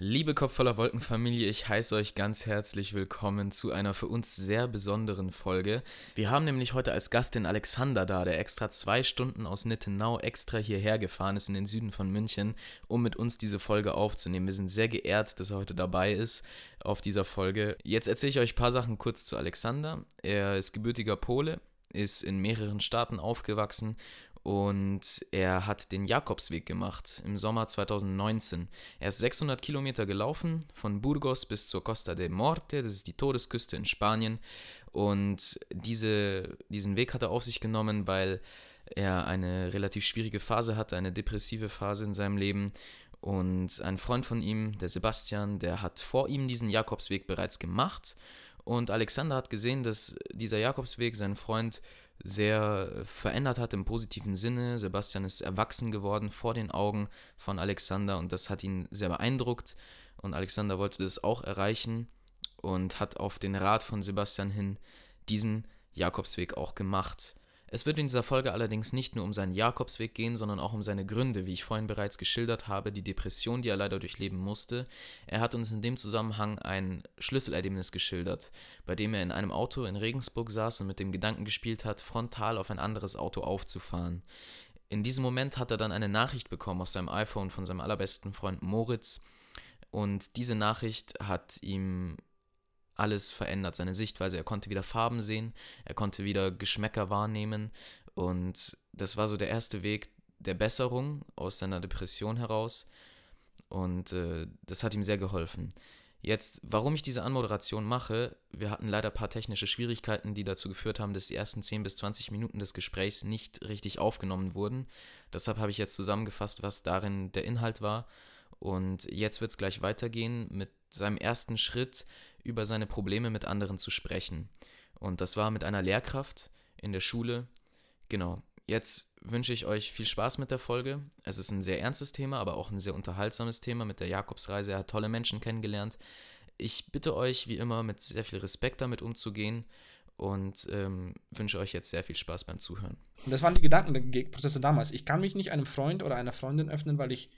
Liebe Kopf voller Wolkenfamilie, ich heiße euch ganz herzlich willkommen zu einer für uns sehr besonderen Folge. Wir haben nämlich heute als Gast den Alexander da, der extra zwei Stunden aus Nittenau extra hierher gefahren ist in den Süden von München, um mit uns diese Folge aufzunehmen. Wir sind sehr geehrt, dass er heute dabei ist auf dieser Folge. Jetzt erzähle ich euch ein paar Sachen kurz zu Alexander. Er ist gebürtiger Pole, ist in mehreren Staaten aufgewachsen und er hat den Jakobsweg gemacht im Sommer 2019. Er ist 600 Kilometer gelaufen, von Burgos bis zur Costa de Morte, das ist die Todesküste in Spanien. Und diese, diesen Weg hat er auf sich genommen, weil er eine relativ schwierige Phase hatte, eine depressive Phase in seinem Leben. Und ein Freund von ihm, der Sebastian, der hat vor ihm diesen Jakobsweg bereits gemacht. Und Alexander hat gesehen, dass dieser Jakobsweg seinen Freund sehr verändert hat im positiven Sinne. Sebastian ist erwachsen geworden vor den Augen von Alexander und das hat ihn sehr beeindruckt. Und Alexander wollte das auch erreichen und hat auf den Rat von Sebastian hin diesen Jakobsweg auch gemacht. Es wird in dieser Folge allerdings nicht nur um seinen Jakobsweg gehen, sondern auch um seine Gründe, wie ich vorhin bereits geschildert habe, die Depression, die er leider durchleben musste. Er hat uns in dem Zusammenhang ein Schlüsselerlebnis geschildert, bei dem er in einem Auto in Regensburg saß und mit dem Gedanken gespielt hat, frontal auf ein anderes Auto aufzufahren. In diesem Moment hat er dann eine Nachricht bekommen auf seinem iPhone von seinem allerbesten Freund Moritz, und diese Nachricht hat ihm alles verändert, seine Sichtweise. Er konnte wieder Farben sehen, er konnte wieder Geschmäcker wahrnehmen und das war so der erste Weg der Besserung aus seiner Depression heraus und äh, das hat ihm sehr geholfen. Jetzt, warum ich diese Anmoderation mache, wir hatten leider ein paar technische Schwierigkeiten, die dazu geführt haben, dass die ersten 10 bis 20 Minuten des Gesprächs nicht richtig aufgenommen wurden. Deshalb habe ich jetzt zusammengefasst, was darin der Inhalt war. Und jetzt wird es gleich weitergehen mit seinem ersten Schritt, über seine Probleme mit anderen zu sprechen. Und das war mit einer Lehrkraft in der Schule. Genau. Jetzt wünsche ich euch viel Spaß mit der Folge. Es ist ein sehr ernstes Thema, aber auch ein sehr unterhaltsames Thema mit der Jakobsreise. Er hat tolle Menschen kennengelernt. Ich bitte euch, wie immer, mit sehr viel Respekt damit umzugehen und ähm, wünsche euch jetzt sehr viel Spaß beim Zuhören. Und das waren die Gedankenprozesse damals. Ich kann mich nicht einem Freund oder einer Freundin öffnen, weil ich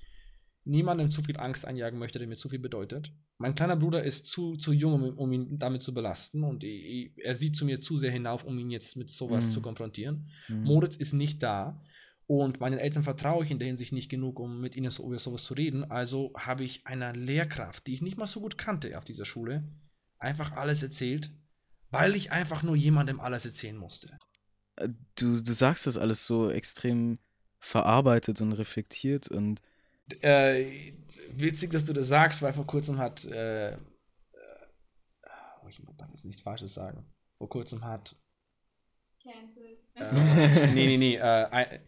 niemandem zu viel Angst einjagen möchte, der mir zu viel bedeutet. Mein kleiner Bruder ist zu, zu jung, um, um ihn damit zu belasten und ich, er sieht zu mir zu sehr hinauf, um ihn jetzt mit sowas mhm. zu konfrontieren. Mhm. Moritz ist nicht da und meinen Eltern vertraue ich in der Hinsicht nicht genug, um mit ihnen so über sowas zu reden. Also habe ich einer Lehrkraft, die ich nicht mal so gut kannte auf dieser Schule, einfach alles erzählt, weil ich einfach nur jemandem alles erzählen musste. Äh, du, du sagst das alles so extrem verarbeitet und reflektiert und äh, witzig, dass du das sagst, weil vor kurzem hat, äh, äh, ich darf jetzt nichts Falsches sagen, vor kurzem hat. Cancel. Äh, nee, nee, nee. Äh,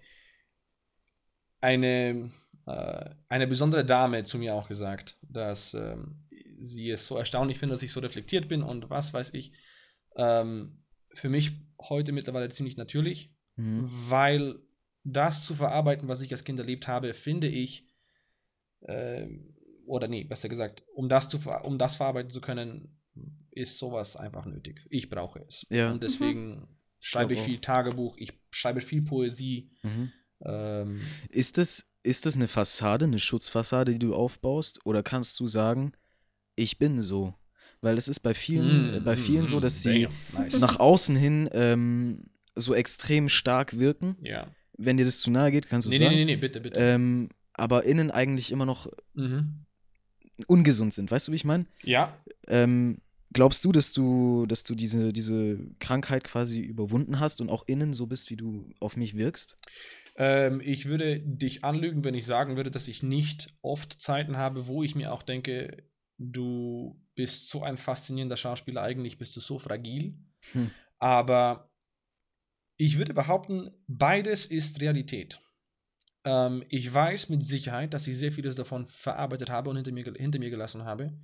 eine, äh, eine besondere Dame zu mir auch gesagt, dass ähm, sie es so erstaunlich findet, dass ich so reflektiert bin und was weiß ich. Ähm, für mich heute mittlerweile ziemlich natürlich, mhm. weil das zu verarbeiten, was ich als Kind erlebt habe, finde ich, äh, oder nee, besser gesagt, um das, zu, um das verarbeiten zu können, ist sowas einfach nötig. Ich brauche es. Ja. Und deswegen mhm. schreibe ich viel Tagebuch, ich schreibe viel Poesie. Mhm. Ähm, ist, das, ist das eine Fassade, eine Schutzfassade, die du aufbaust? Oder kannst du sagen, ich bin so? Weil es ist bei vielen, mm, bei vielen so, dass sie nice. nach außen hin ähm, so extrem stark wirken. Ja. Wenn dir das zu nahe geht, kannst du nee, sagen. Nee, nee, nee, bitte, bitte. Ähm, aber innen eigentlich immer noch mhm. ungesund sind. Weißt du, wie ich meine? Ja. Ähm, glaubst du, dass du, dass du diese, diese Krankheit quasi überwunden hast und auch innen so bist, wie du auf mich wirkst? Ähm, ich würde dich anlügen, wenn ich sagen würde, dass ich nicht oft Zeiten habe, wo ich mir auch denke, du bist so ein faszinierender Schauspieler, eigentlich bist du so fragil. Hm. Aber ich würde behaupten, beides ist Realität. Ähm, ich weiß mit Sicherheit, dass ich sehr vieles davon verarbeitet habe und hinter mir, hinter mir gelassen habe.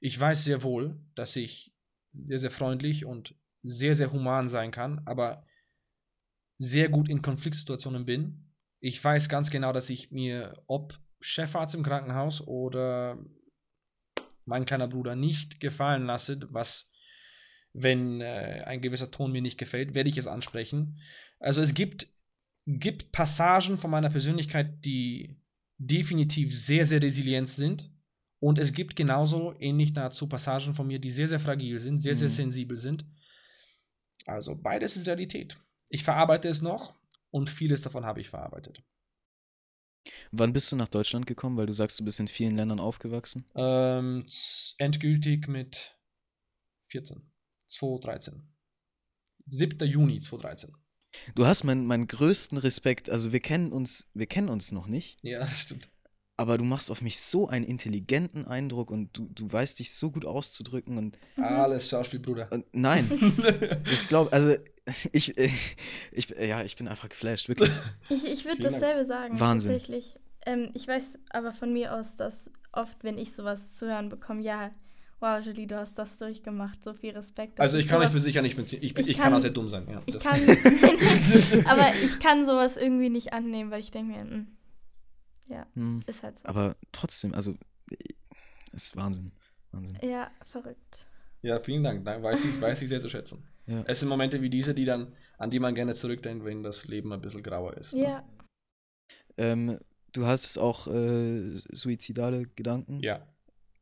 Ich weiß sehr wohl, dass ich sehr, sehr freundlich und sehr, sehr human sein kann, aber sehr gut in Konfliktsituationen bin. Ich weiß ganz genau, dass ich mir, ob Chefarzt im Krankenhaus oder mein kleiner Bruder nicht gefallen lasse, was, wenn äh, ein gewisser Ton mir nicht gefällt, werde ich es ansprechen. Also es gibt gibt Passagen von meiner Persönlichkeit, die definitiv sehr, sehr resilient sind Und es gibt genauso ähnlich dazu Passagen von mir, die sehr, sehr fragil sind, sehr, mhm. sehr sensibel sind. Also beides ist Realität. Ich verarbeite es noch und vieles davon habe ich verarbeitet. Wann bist du nach Deutschland gekommen? Weil du sagst, du bist in vielen Ländern aufgewachsen. Ähm, endgültig mit 14. 2013. 7. Juni 2013. Du hast meinen, meinen größten Respekt. Also wir kennen uns, wir kennen uns noch nicht. Ja, das stimmt. Aber du machst auf mich so einen intelligenten Eindruck und du, du weißt dich so gut auszudrücken und. Alles Schauspiel, Bruder. Und nein. ich glaube, also ich, ich, ich, ja, ich bin einfach geflasht, wirklich. Ich, ich würde dasselbe sagen. Wahnsinn. Tatsächlich. Ähm, ich weiß aber von mir aus, dass oft, wenn ich sowas zu hören bekomme, ja, wow, Julie, du hast das durchgemacht, so viel Respekt. Also ich kann euch für sicher nicht beziehen. Ich, ich, ich kann, kann, auch sehr dumm sein. Ja, ich kann, aber ich kann sowas irgendwie nicht annehmen, weil ich denke mir, mh, hm, ja, hm. ist halt so. Aber trotzdem, also, ist Wahnsinn. Wahnsinn. Ja, verrückt. Ja, vielen Dank. Da weiß ich, weiß ich sehr zu schätzen. Ja. Es sind Momente wie diese, die dann, an die man gerne zurückdenkt, wenn das Leben ein bisschen grauer ist. Ne? Ja. Ähm, du hast auch äh, suizidale Gedanken? Ja.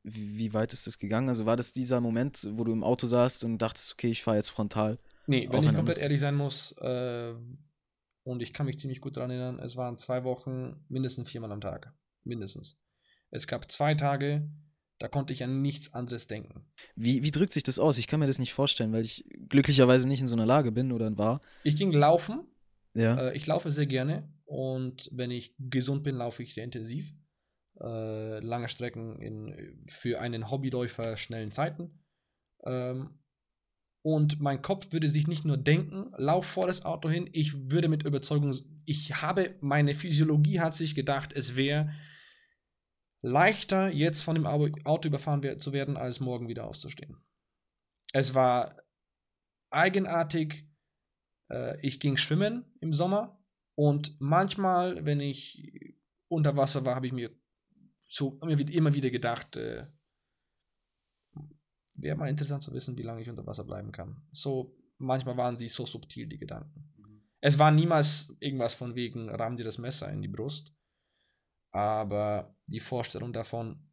Wie, weit ist das gegangen? Also war das dieser Moment, wo du im Auto saßt und dachtest, okay, ich fahre jetzt frontal? Nee, wenn ich komplett ehrlich sein muss, äh, und ich kann mich ziemlich gut daran erinnern, es waren zwei Wochen mindestens viermal am Tag. Mindestens. Es gab zwei Tage, da konnte ich an nichts anderes denken. Wie, wie drückt sich das aus? Ich kann mir das nicht vorstellen, weil ich glücklicherweise nicht in so einer Lage bin oder war. Ich ging laufen. Ja. Äh, ich laufe sehr gerne und wenn ich gesund bin, laufe ich sehr intensiv. Äh, lange Strecken in, für einen Hobbyläufer schnellen Zeiten. Ähm, und mein Kopf würde sich nicht nur denken, lauf vor das Auto hin, ich würde mit Überzeugung, ich habe, meine Physiologie hat sich gedacht, es wäre leichter, jetzt von dem Auto überfahren zu werden, als morgen wieder auszustehen. Es war eigenartig, äh, ich ging schwimmen im Sommer und manchmal, wenn ich unter Wasser war, habe ich mir so immer wieder gedacht, äh, wäre mal interessant zu wissen, wie lange ich unter Wasser bleiben kann. So, manchmal waren sie so subtil, die Gedanken. Mhm. Es war niemals irgendwas von wegen, ramm dir das Messer in die Brust. Aber die Vorstellung davon,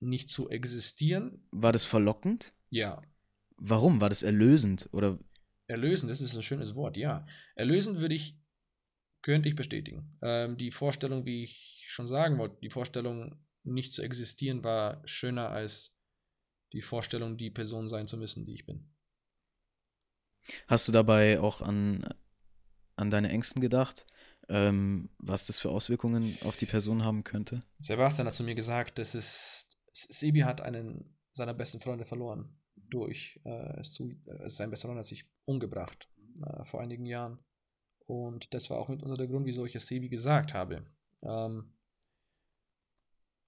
nicht zu existieren. War das verlockend? Ja. Warum? War das erlösend? Oder? Erlösend, das ist ein schönes Wort, ja. Erlösend würde ich, könnte ich bestätigen. Ähm, die Vorstellung, wie ich schon sagen wollte, die Vorstellung, nicht zu existieren, war schöner als die Vorstellung, die Person sein zu müssen, die ich bin. Hast du dabei auch an, an deine Ängsten gedacht, ähm, was das für Auswirkungen auf die Person haben könnte? Sebastian hat zu mir gesagt, dass es, Sebi hat einen seiner besten Freunde verloren durch äh, sein bester Freund hat sich umgebracht äh, vor einigen Jahren. Und das war auch mitunter der Grund, wieso ich es Sebi gesagt habe. Ähm,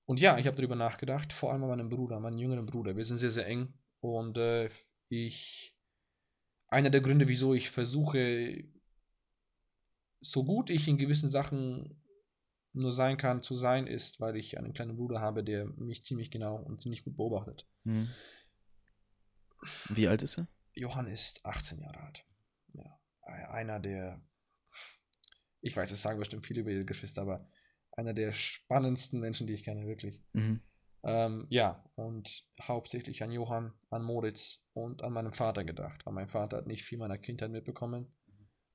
und ja, ich habe darüber nachgedacht, vor allem an meinem Bruder, meinen jüngeren Bruder. Wir sind sehr, sehr eng. Und äh, ich, einer der Gründe, wieso ich versuche, so gut ich in gewissen Sachen nur sein kann, zu sein, ist, weil ich einen kleinen Bruder habe, der mich ziemlich genau und ziemlich gut beobachtet. Hm. Wie alt ist er? Johann ist 18 Jahre alt. Ja. Einer der, ich weiß, es sagen bestimmt viele über ihre Geschwister, aber einer der spannendsten Menschen, die ich kenne, wirklich. Mhm. Ähm, ja, und hauptsächlich an Johann, an Moritz und an meinen Vater gedacht, weil mein Vater hat nicht viel meiner Kindheit mitbekommen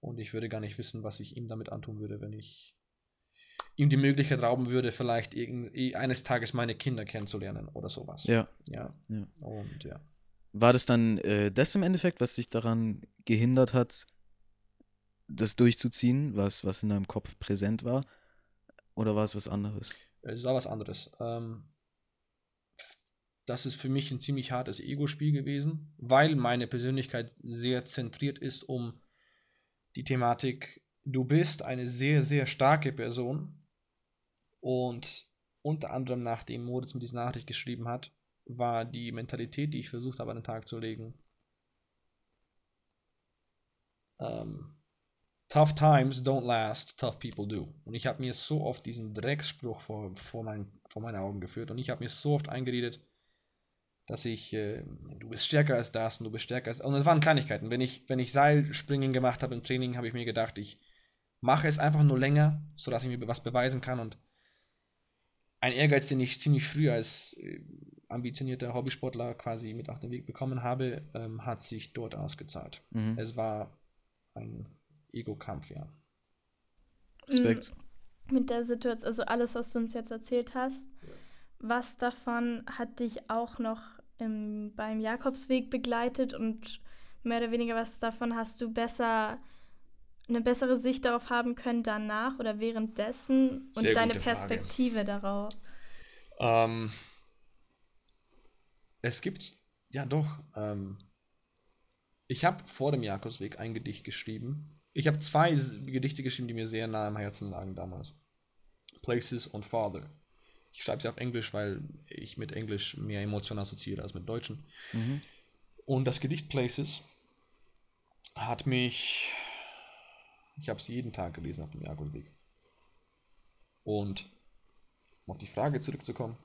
und ich würde gar nicht wissen, was ich ihm damit antun würde, wenn ich ihm die Möglichkeit rauben würde, vielleicht eines Tages meine Kinder kennenzulernen oder sowas. Ja. Ja. ja. Und ja. War das dann äh, das im Endeffekt, was dich daran gehindert hat, das durchzuziehen, was, was in deinem Kopf präsent war? Oder war es was anderes? Es war was anderes. Ähm, das ist für mich ein ziemlich hartes Ego-Spiel gewesen, weil meine Persönlichkeit sehr zentriert ist um die Thematik, du bist eine sehr, sehr starke Person und unter anderem nachdem Moritz mir diese Nachricht geschrieben hat, war die Mentalität, die ich versucht habe an den Tag zu legen, ähm, Tough times don't last, tough people do. Und ich habe mir so oft diesen Drecksspruch vor, vor, mein, vor meine Augen geführt und ich habe mir so oft eingeredet, dass ich, äh, du bist stärker als das und du bist stärker als. Und es waren Kleinigkeiten. Wenn ich, wenn ich Seilspringen gemacht habe im Training, habe ich mir gedacht, ich mache es einfach nur länger, sodass ich mir was beweisen kann. Und ein Ehrgeiz, den ich ziemlich früh als äh, ambitionierter Hobbysportler quasi mit auf den Weg bekommen habe, ähm, hat sich dort ausgezahlt. Mhm. Es war ein Ego-Kampf, ja. Respekt. Mit der Situation, also alles, was du uns jetzt erzählt hast, ja. was davon hat dich auch noch im, beim Jakobsweg begleitet und mehr oder weniger was davon hast du besser eine bessere Sicht darauf haben können danach oder währenddessen und Sehr deine Perspektive Frage. darauf? Ähm, es gibt, ja doch, ähm, ich habe vor dem Jakobsweg ein Gedicht geschrieben. Ich habe zwei Gedichte geschrieben, die mir sehr nah am Herzen lagen damals. Places und Father. Ich schreibe sie auf Englisch, weil ich mit Englisch mehr Emotionen assoziiere als mit Deutschen. Mhm. Und das Gedicht Places hat mich ich habe es jeden Tag gelesen auf dem Jakobweg. Und um auf die Frage zurückzukommen.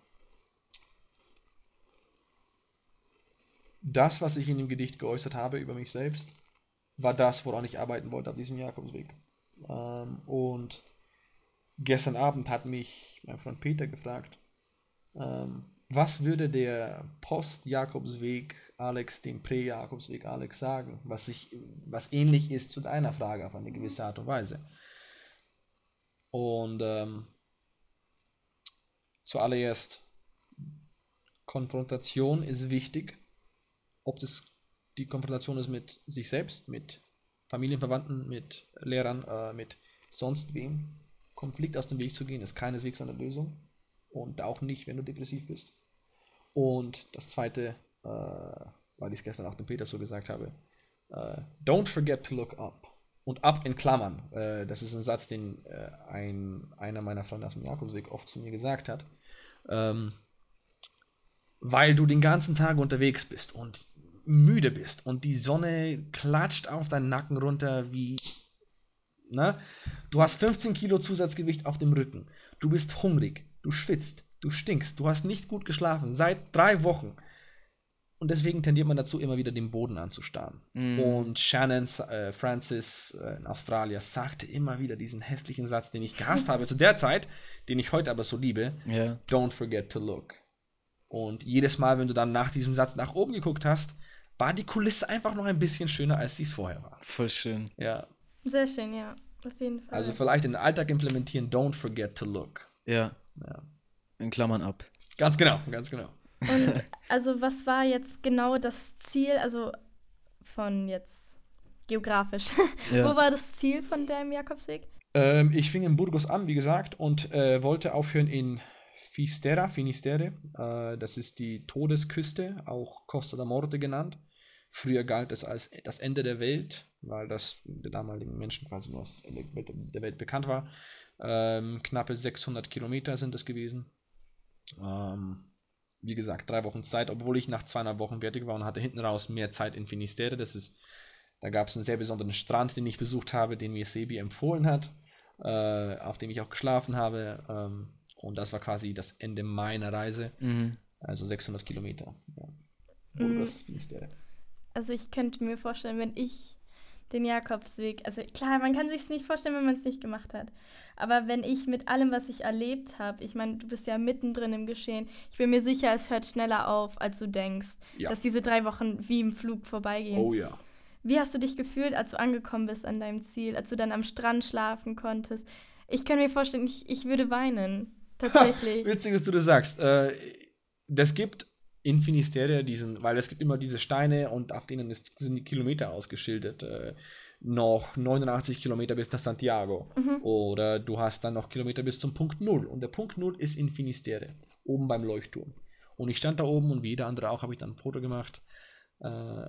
Das, was ich in dem Gedicht geäußert habe über mich selbst, war das, woran ich arbeiten wollte auf diesem Jakobsweg. Ähm, und gestern Abend hat mich mein Freund Peter gefragt, ähm, was würde der Post-Jakobsweg Alex dem Prä-Jakobsweg Alex sagen, was, sich, was ähnlich ist zu deiner Frage auf eine gewisse Art und Weise. Und ähm, zuallererst, Konfrontation ist wichtig. Ob das die Konfrontation ist mit sich selbst, mit Familienverwandten, mit Lehrern, äh, mit sonst wem. Konflikt aus dem Weg zu gehen, ist keineswegs eine Lösung. Und auch nicht, wenn du depressiv bist. Und das zweite, äh, weil ich es gestern auch dem Peter so gesagt habe, äh, don't forget to look up. Und up in Klammern. Äh, das ist ein Satz, den äh, ein, einer meiner Freunde aus dem Jakobsweg oft zu mir gesagt hat. Ähm, weil du den ganzen Tag unterwegs bist und müde bist und die Sonne klatscht auf deinen Nacken runter wie. Ne? Du hast 15 Kilo Zusatzgewicht auf dem Rücken. Du bist hungrig. Du schwitzt. Du stinkst, du hast nicht gut geschlafen, seit drei Wochen. Und deswegen tendiert man dazu, immer wieder den Boden anzustarren. Mm. Und Shannon äh, Francis äh, in Australien sagte immer wieder diesen hässlichen Satz, den ich gehasst habe zu der Zeit, den ich heute aber so liebe. Yeah. Don't forget to look. Und jedes Mal, wenn du dann nach diesem Satz nach oben geguckt hast, war die Kulisse einfach noch ein bisschen schöner, als sie es vorher war. Voll schön. Ja. Sehr schön, ja. Auf jeden Fall. Also vielleicht in den Alltag implementieren, don't forget to look. Ja. Ja in Klammern ab. Ganz genau, ganz genau. Und also was war jetzt genau das Ziel, also von jetzt geografisch, ja. wo war das Ziel von deinem Jakobsweg? Ähm, ich fing in Burgos an, wie gesagt, und äh, wollte aufhören in Fistera, Finisterre. Äh, das ist die Todesküste, auch Costa da Morte genannt. Früher galt es als das Ende der Welt, weil das der damaligen Menschen quasi nur als Ende der Welt bekannt war. Ähm, knappe 600 Kilometer sind es gewesen. Ähm, wie gesagt, drei Wochen Zeit, obwohl ich nach zweieinhalb Wochen fertig war und hatte hinten raus mehr Zeit in Finisterre. Das ist, da gab es einen sehr besonderen Strand, den ich besucht habe, den mir Sebi empfohlen hat, äh, auf dem ich auch geschlafen habe. Ähm, und das war quasi das Ende meiner Reise. Mhm. Also 600 Kilometer. Ja. Burgos, mhm. Finisterre. Also ich könnte mir vorstellen, wenn ich den Jakobsweg, also klar, man kann sich es nicht vorstellen, wenn man es nicht gemacht hat. Aber wenn ich mit allem, was ich erlebt habe, ich meine, du bist ja mittendrin im Geschehen, ich bin mir sicher, es hört schneller auf, als du denkst, ja. dass diese drei Wochen wie im Flug vorbeigehen. Oh ja. Wie hast du dich gefühlt, als du angekommen bist an deinem Ziel, als du dann am Strand schlafen konntest? Ich kann mir vorstellen, ich, ich würde weinen. Tatsächlich. Ha, witzig, dass du das sagst. Äh, das gibt in Finisterre diesen, weil es gibt immer diese Steine und auf denen ist, sind die Kilometer ausgeschildert. Äh, noch 89 Kilometer bis nach Santiago. Mhm. Oder du hast dann noch Kilometer bis zum Punkt Null. Und der Punkt Null ist in Finisterre, oben beim Leuchtturm. Und ich stand da oben und wie jeder andere auch, habe ich dann ein Foto gemacht. Äh,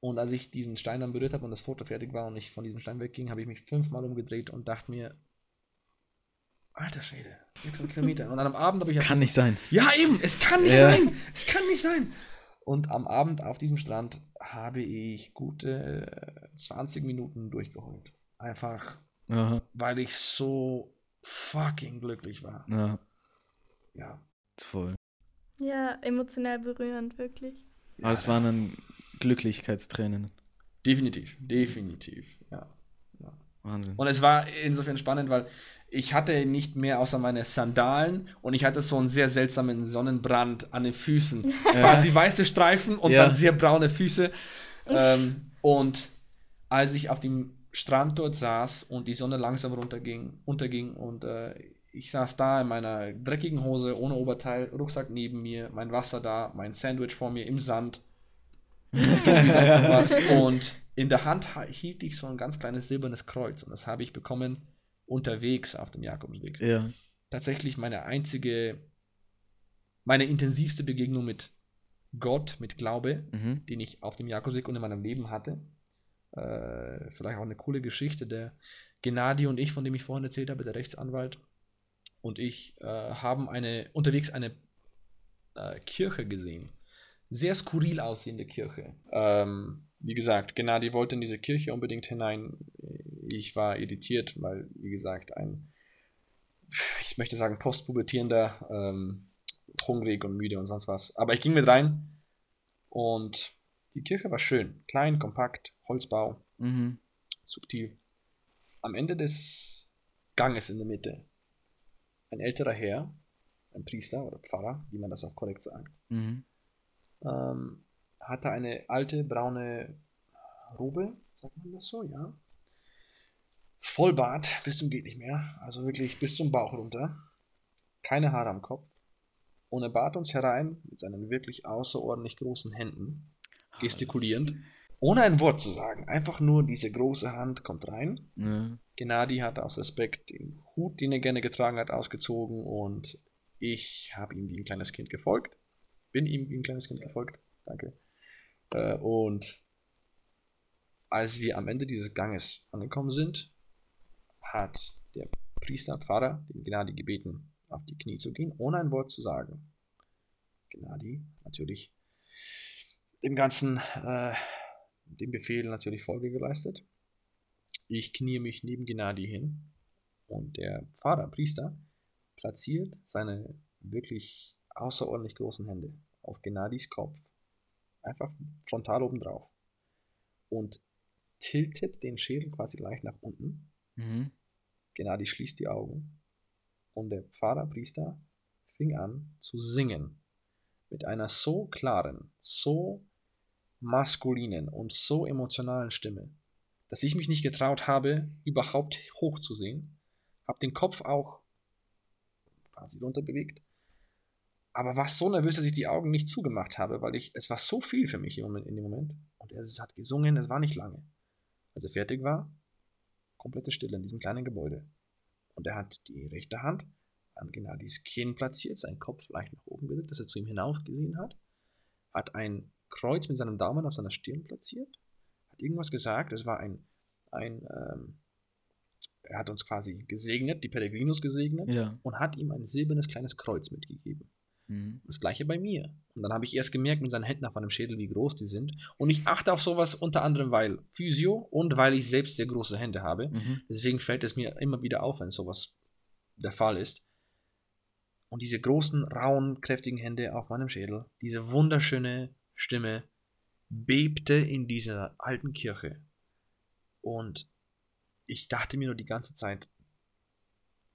und als ich diesen Stein dann berührt habe und das Foto fertig war und ich von diesem Stein wegging, habe ich mich fünfmal umgedreht und dachte mir, alter Schwede, 600 Kilometer. Und dann am Abend habe ich... Das kann nicht sein. Ja, eben, es kann nicht ja. sein. Es kann nicht sein. Und am Abend auf diesem Strand habe ich gute 20 Minuten durchgeholt. Einfach, Aha. weil ich so fucking glücklich war. Ja. Ja. Voll. Ja, emotional berührend, wirklich. Aber es waren dann Glücklichkeitstränen. Definitiv, definitiv. Wahnsinn. Und es war insofern spannend, weil ich hatte nicht mehr außer meine Sandalen und ich hatte so einen sehr seltsamen Sonnenbrand an den Füßen. Ja. Quasi weiße Streifen und ja. dann sehr braune Füße. ähm, und als ich auf dem Strand dort saß und die Sonne langsam runterging, unterging und äh, ich saß da in meiner dreckigen Hose, ohne Oberteil, Rucksack neben mir, mein Wasser da, mein Sandwich vor mir im Sand. und in der Hand hielt ich so ein ganz kleines silbernes Kreuz und das habe ich bekommen unterwegs auf dem Jakobsweg. Ja. Tatsächlich meine einzige, meine intensivste Begegnung mit Gott, mit Glaube, mhm. den ich auf dem Jakobsweg und in meinem Leben hatte. Äh, vielleicht auch eine coole Geschichte. Der Gennady und ich, von dem ich vorhin erzählt habe, der Rechtsanwalt, und ich äh, haben eine, unterwegs eine äh, Kirche gesehen. Sehr skurril aussehende Kirche. Ähm, wie gesagt, Gennady wollte in diese Kirche unbedingt hinein. Ich war irritiert, weil, wie gesagt, ein, ich möchte sagen, postpubertierender, ähm, hungrig und müde und sonst was. Aber ich ging mit rein und die Kirche war schön. Klein, kompakt, Holzbau, mhm. subtil. Am Ende des Ganges in der Mitte ein älterer Herr, ein Priester oder Pfarrer, wie man das auch korrekt sagt, mhm. ähm, hatte eine alte braune Robe, sagt man das so, ja. Vollbart bis zum geht nicht mehr, also wirklich bis zum Bauch runter. Keine Haare am Kopf. Und er bat uns herein mit seinen wirklich außerordentlich großen Händen, ah, gestikulierend, ohne ein Wort zu sagen. Einfach nur diese große Hand kommt rein. Ja. Gennady hat aus Respekt den Hut, den er gerne getragen hat, ausgezogen und ich habe ihm wie ein kleines Kind gefolgt. Bin ihm wie ein kleines Kind gefolgt. Danke. Äh, und als wir am Ende dieses Ganges angekommen sind, hat der Priester, Pfarrer, den Gennady gebeten, auf die Knie zu gehen, ohne ein Wort zu sagen. Gennady natürlich dem ganzen, äh, dem Befehl natürlich Folge geleistet. Ich knie mich neben Gennady hin und der Pfarrer, Priester, platziert seine wirklich außerordentlich großen Hände auf Gennadys Kopf. Einfach frontal oben drauf. Und tiltet den Schädel quasi leicht nach unten. Mhm. Gennady schließt die Augen und der Pfarrer, Priester, fing an zu singen. Mit einer so klaren, so maskulinen und so emotionalen Stimme, dass ich mich nicht getraut habe, überhaupt hochzusehen. Hab den Kopf auch quasi runter bewegt. Aber war so nervös, dass ich die Augen nicht zugemacht habe, weil ich, es war so viel für mich in dem Moment. Und er hat gesungen, es war nicht lange. Als er fertig war, komplette Stille in diesem kleinen Gebäude. Und er hat die rechte Hand an Gennadys Kinn platziert, seinen Kopf leicht nach oben gedrückt, dass er zu ihm hinauf gesehen hat, hat ein Kreuz mit seinem Daumen auf seiner Stirn platziert, hat irgendwas gesagt, es war ein, ein ähm, er hat uns quasi gesegnet, die Pellegrinos gesegnet ja. und hat ihm ein silbernes kleines Kreuz mitgegeben. Mhm. Das gleiche bei mir. Und dann habe ich erst gemerkt mit seinen Händen auf meinem Schädel, wie groß die sind. Und ich achte auf sowas unter anderem, weil Physio und weil ich selbst sehr große Hände habe. Mhm. Deswegen fällt es mir immer wieder auf, wenn sowas der Fall ist. Und diese großen, rauen, kräftigen Hände auf meinem Schädel, diese wunderschöne Stimme bebte in dieser alten Kirche. Und ich dachte mir nur die ganze Zeit,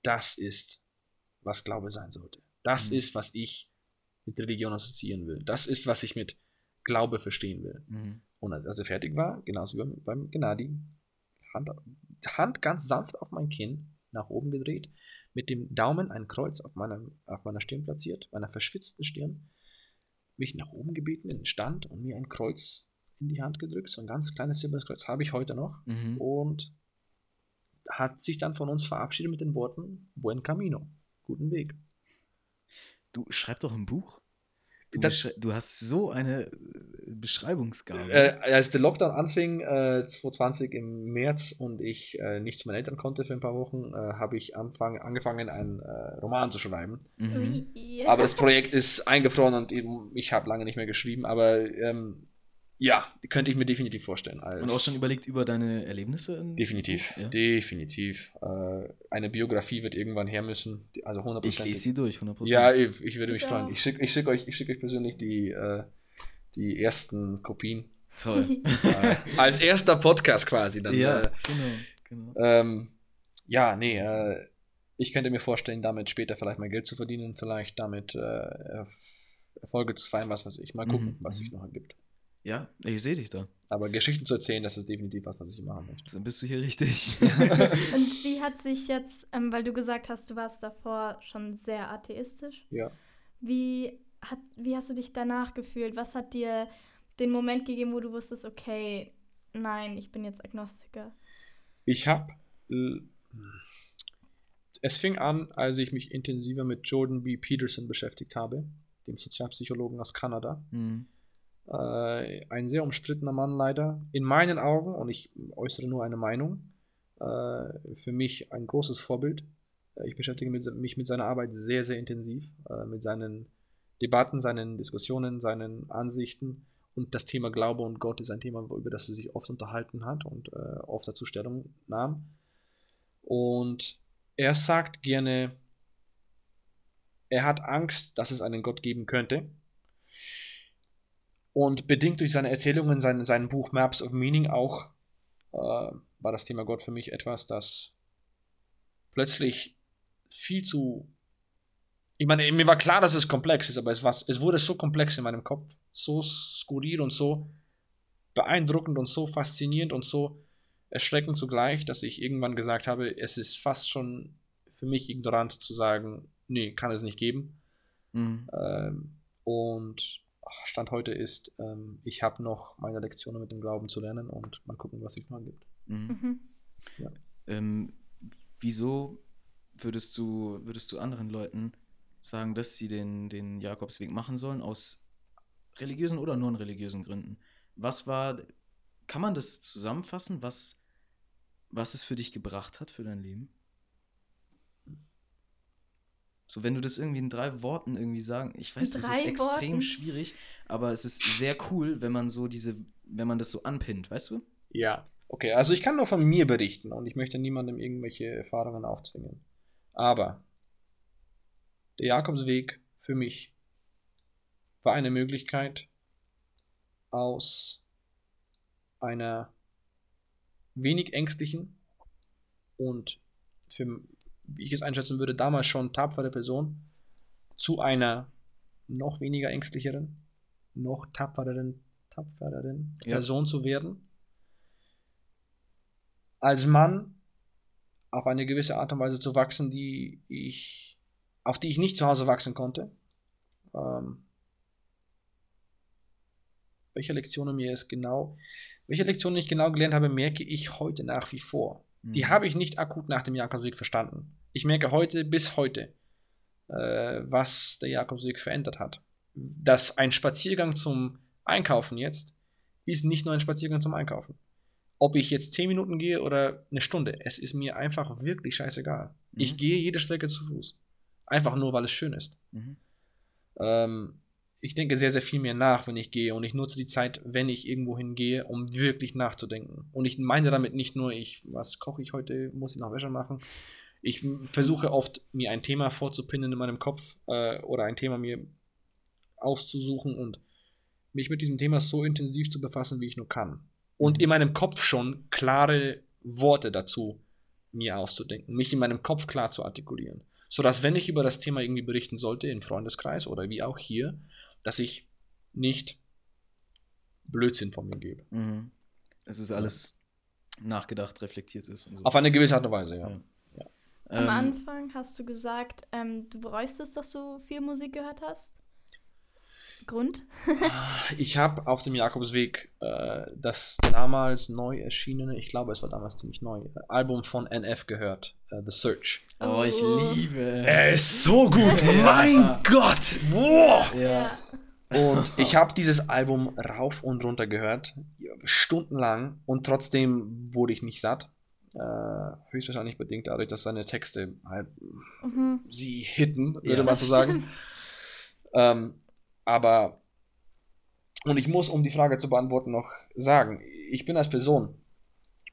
das ist, was Glaube sein sollte. Das mhm. ist, was ich mit Religion assoziieren will. Das ist, was ich mit Glaube verstehen will. Mhm. Und als er fertig war, genauso wie beim Gennady, Hand, Hand ganz sanft auf mein Kinn, nach oben gedreht, mit dem Daumen ein Kreuz auf meiner, auf meiner Stirn platziert, meiner verschwitzten Stirn, mich nach oben gebeten in den Stand und mir ein Kreuz in die Hand gedrückt, so ein ganz kleines silbernes Kreuz, habe ich heute noch. Mhm. Und hat sich dann von uns verabschiedet mit den Worten Buen Camino, guten Weg. Du schreib doch ein Buch. Du, das, du, hast so eine äh, Beschreibungsgabe. Äh, als der Lockdown anfing, äh, 2020 im März, und ich äh, nicht zu meinen Eltern konnte für ein paar Wochen, äh, habe ich anfang, angefangen, einen äh, Roman zu schreiben. Mhm. Aber das Projekt ist eingefroren und ich habe lange nicht mehr geschrieben. Aber ähm, ja, könnte ich mir definitiv vorstellen. Und auch schon überlegt über deine Erlebnisse? definitiv, ja. definitiv. Äh, eine Biografie wird irgendwann her müssen, also 100%. Ich lese sie durch, 100%. Ja, ich, ich würde mich ja. freuen. Ich schicke ich schick euch, schick euch persönlich die, äh, die ersten Kopien. Toll. äh, als erster Podcast quasi. Dann, ja, äh, genau. Genau. Ähm, ja, nee, äh, ich könnte mir vorstellen, damit später vielleicht mal Geld zu verdienen, vielleicht damit äh, Erfolge zu feiern, was weiß ich. Mal gucken, mhm. was sich noch ergibt. Ja, ich sehe dich da. Aber Geschichten zu erzählen, das ist definitiv was, was ich machen möchte. Dann bist du hier richtig. Und wie hat sich jetzt, ähm, weil du gesagt hast, du warst davor schon sehr atheistisch. Ja. Wie, hat, wie hast du dich danach gefühlt? Was hat dir den Moment gegeben, wo du wusstest, okay, nein, ich bin jetzt Agnostiker? Ich habe. Es fing an, als ich mich intensiver mit Jordan B. Peterson beschäftigt habe, dem Sozialpsychologen aus Kanada. Mhm äh, ein sehr umstrittener Mann leider. In meinen Augen, und ich äußere nur eine Meinung, äh, für mich ein großes Vorbild. Äh, ich beschäftige mich mit seiner Arbeit sehr, sehr intensiv, äh, mit seinen Debatten, seinen Diskussionen, seinen Ansichten. Und das Thema Glaube und Gott ist ein Thema, über das er sich oft unterhalten hat und äh, oft dazu Stellung nahm. Und er sagt gerne, er hat Angst, dass es einen Gott geben könnte und bedingt durch seine Erzählungen, sein, sein Buch Maps of Meaning auch, äh, war das Thema Gott für mich etwas, das plötzlich viel zu. Ich meine, mir war klar, dass es komplex ist, aber es, war, es wurde so komplex in meinem Kopf, so skurril und so beeindruckend und so faszinierend und so erschreckend zugleich, dass ich irgendwann gesagt habe, es ist fast schon für mich ignorant zu sagen, nee, kann es nicht geben. Mhm. Ähm, und Stand heute ist, ähm, ich habe noch meine Lektionen mit dem Glauben zu lernen und mal gucken, was sich noch gibt. Mhm. Mhm. Ja. Ähm, wieso würdest du, würdest du anderen Leuten sagen, dass sie den, den Jakobsweg machen sollen, aus religiösen oder non-religiösen Gründen? Was war, kann man das zusammenfassen, was, was es für dich gebracht hat für dein Leben? So, wenn du das irgendwie in drei Worten irgendwie sagen, ich weiß, das ist extrem Worten? schwierig, aber es ist sehr cool, wenn man so diese, wenn man das so anpinnt, weißt du? Ja, okay, also ich kann nur von mir berichten und ich möchte niemandem irgendwelche Erfahrungen aufzwingen. Aber der Jakobsweg für mich war eine Möglichkeit aus einer wenig ängstlichen und für wie ich es einschätzen würde, damals schon tapfere Person zu einer noch weniger ängstlicheren, noch tapfereren, tapfereren ja. Person zu werden. Als Mann auf eine gewisse Art und Weise zu wachsen, die ich, auf die ich nicht zu Hause wachsen konnte. Ähm, welche Lektionen mir es genau, welche Lektionen ich genau gelernt habe, merke ich heute nach wie vor. Mhm. Die habe ich nicht akut nach dem Jakobsweg verstanden. Ich merke heute bis heute, äh, was der Jakobsweg verändert hat. Dass ein Spaziergang zum Einkaufen jetzt ist nicht nur ein Spaziergang zum Einkaufen. Ob ich jetzt 10 Minuten gehe oder eine Stunde, es ist mir einfach wirklich scheißegal. Mhm. Ich gehe jede Strecke zu Fuß. Einfach nur, weil es schön ist. Mhm. Ähm, ich denke sehr, sehr viel mehr nach, wenn ich gehe. Und ich nutze die Zeit, wenn ich irgendwo hingehe, um wirklich nachzudenken. Und ich meine damit nicht nur, ich, was koche ich heute, muss ich noch Wäsche machen, ich versuche oft, mir ein Thema vorzupinnen in meinem Kopf äh, oder ein Thema mir auszusuchen und mich mit diesem Thema so intensiv zu befassen, wie ich nur kann. Und mhm. in meinem Kopf schon klare Worte dazu mir auszudenken, mich in meinem Kopf klar zu artikulieren. Sodass, wenn ich über das Thema irgendwie berichten sollte, im Freundeskreis oder wie auch hier, dass ich nicht Blödsinn von mir gebe. Mhm. Es ist alles nachgedacht, reflektiert ist. So. Auf eine gewisse Art und Weise, ja. ja. Am ähm, Anfang hast du gesagt, ähm, du bereust es, dass du viel Musik gehört hast. Grund? Ah, ich habe auf dem Jakobsweg äh, das damals neu erschienene, ich glaube, es war damals ziemlich neu, Album von NF gehört, uh, The Search. Oh, ich oh. liebe es. Er ist so gut. Ja. Mein Gott. Boah. Ja. Und ich habe dieses Album rauf und runter gehört, stundenlang, und trotzdem wurde ich nicht satt. Äh, höchstwahrscheinlich bedingt dadurch, dass seine Texte halt mhm. sie hitten, würde ja, man so sagen. ähm, aber, und ich muss, um die Frage zu beantworten, noch sagen, ich bin als Person,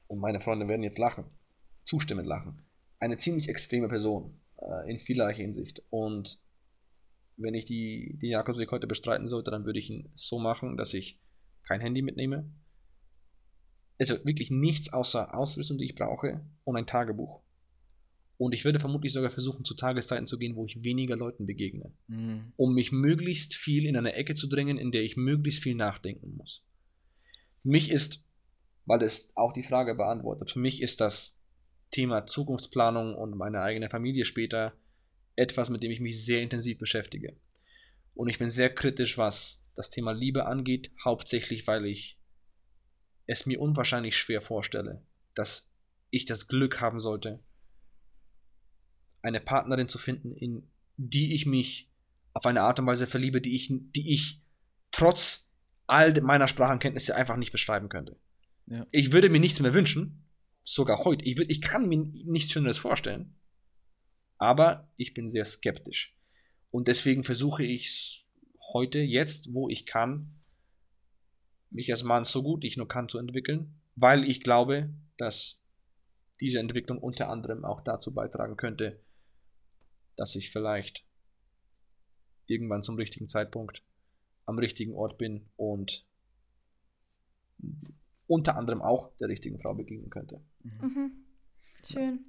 und meine Freunde werden jetzt lachen, zustimmend lachen, eine ziemlich extreme Person äh, in vielerlei Hinsicht. Und wenn ich die, die Jakobsweg heute bestreiten sollte, dann würde ich ihn so machen, dass ich kein Handy mitnehme, also wirklich nichts außer Ausrüstung, die ich brauche und ein Tagebuch. Und ich würde vermutlich sogar versuchen, zu Tageszeiten zu gehen, wo ich weniger Leuten begegne, mhm. um mich möglichst viel in eine Ecke zu drängen, in der ich möglichst viel nachdenken muss. Für mich ist, weil es auch die Frage beantwortet, für mich ist das Thema Zukunftsplanung und meine eigene Familie später etwas, mit dem ich mich sehr intensiv beschäftige. Und ich bin sehr kritisch, was das Thema Liebe angeht, hauptsächlich weil ich es mir unwahrscheinlich schwer vorstelle, dass ich das Glück haben sollte, eine Partnerin zu finden, in die ich mich auf eine Art und Weise verliebe, die ich, die ich trotz all meiner Sprachenkenntnisse einfach nicht beschreiben könnte. Ja. Ich würde mir nichts mehr wünschen, sogar heute. Ich, würd, ich kann mir nichts Schöneres vorstellen, aber ich bin sehr skeptisch. Und deswegen versuche ich heute, jetzt, wo ich kann, mich als Mann so gut ich nur kann zu entwickeln, weil ich glaube, dass diese Entwicklung unter anderem auch dazu beitragen könnte, dass ich vielleicht irgendwann zum richtigen Zeitpunkt am richtigen Ort bin und unter anderem auch der richtigen Frau begegnen könnte. Mhm. mhm. Schön.